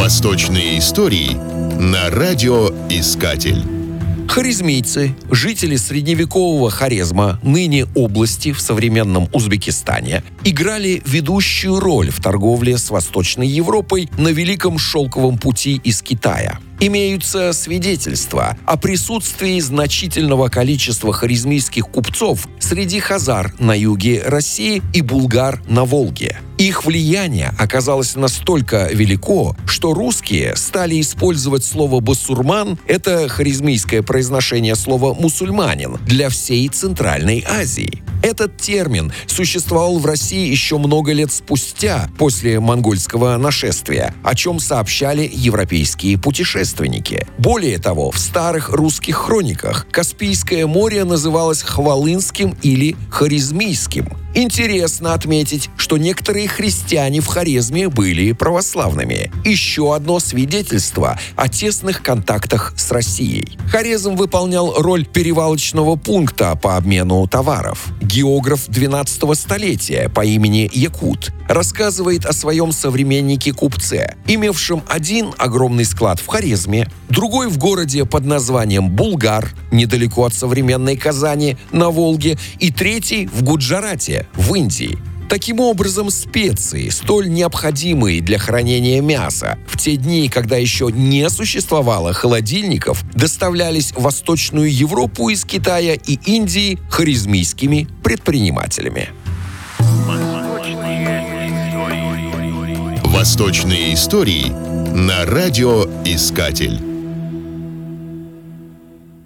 Восточные истории на радиоискатель. Харизмийцы, жители средневекового Хорезма, ныне области в современном Узбекистане, играли ведущую роль в торговле с Восточной Европой на Великом Шелковом пути из Китая – имеются свидетельства о присутствии значительного количества харизмийских купцов среди хазар на юге России и булгар на Волге. Их влияние оказалось настолько велико, что русские стали использовать слово «басурман» — это харизмийское произношение слова «мусульманин» для всей Центральной Азии. Этот термин существовал в России еще много лет спустя, после монгольского нашествия, о чем сообщали европейские путешественники. Более того, в старых русских хрониках Каспийское море называлось Хвалынским или Харизмийским. Интересно отметить, что некоторые христиане в Хорезме были православными. Еще одно свидетельство о тесных контактах с Россией. Хорезм выполнял роль перевалочного пункта по обмену товаров. Географ 12 столетия по имени Якут рассказывает о своем современнике-купце, имевшем один огромный склад в Хорезме, другой в городе под названием Булгар, недалеко от современной Казани, на Волге, и третий в Гуджарате, в Индии. Таким образом, специи, столь необходимые для хранения мяса, в те дни, когда еще не существовало холодильников, доставлялись в Восточную Европу из Китая и Индии харизмийскими предпринимателями. Восточные истории на радиоискатель.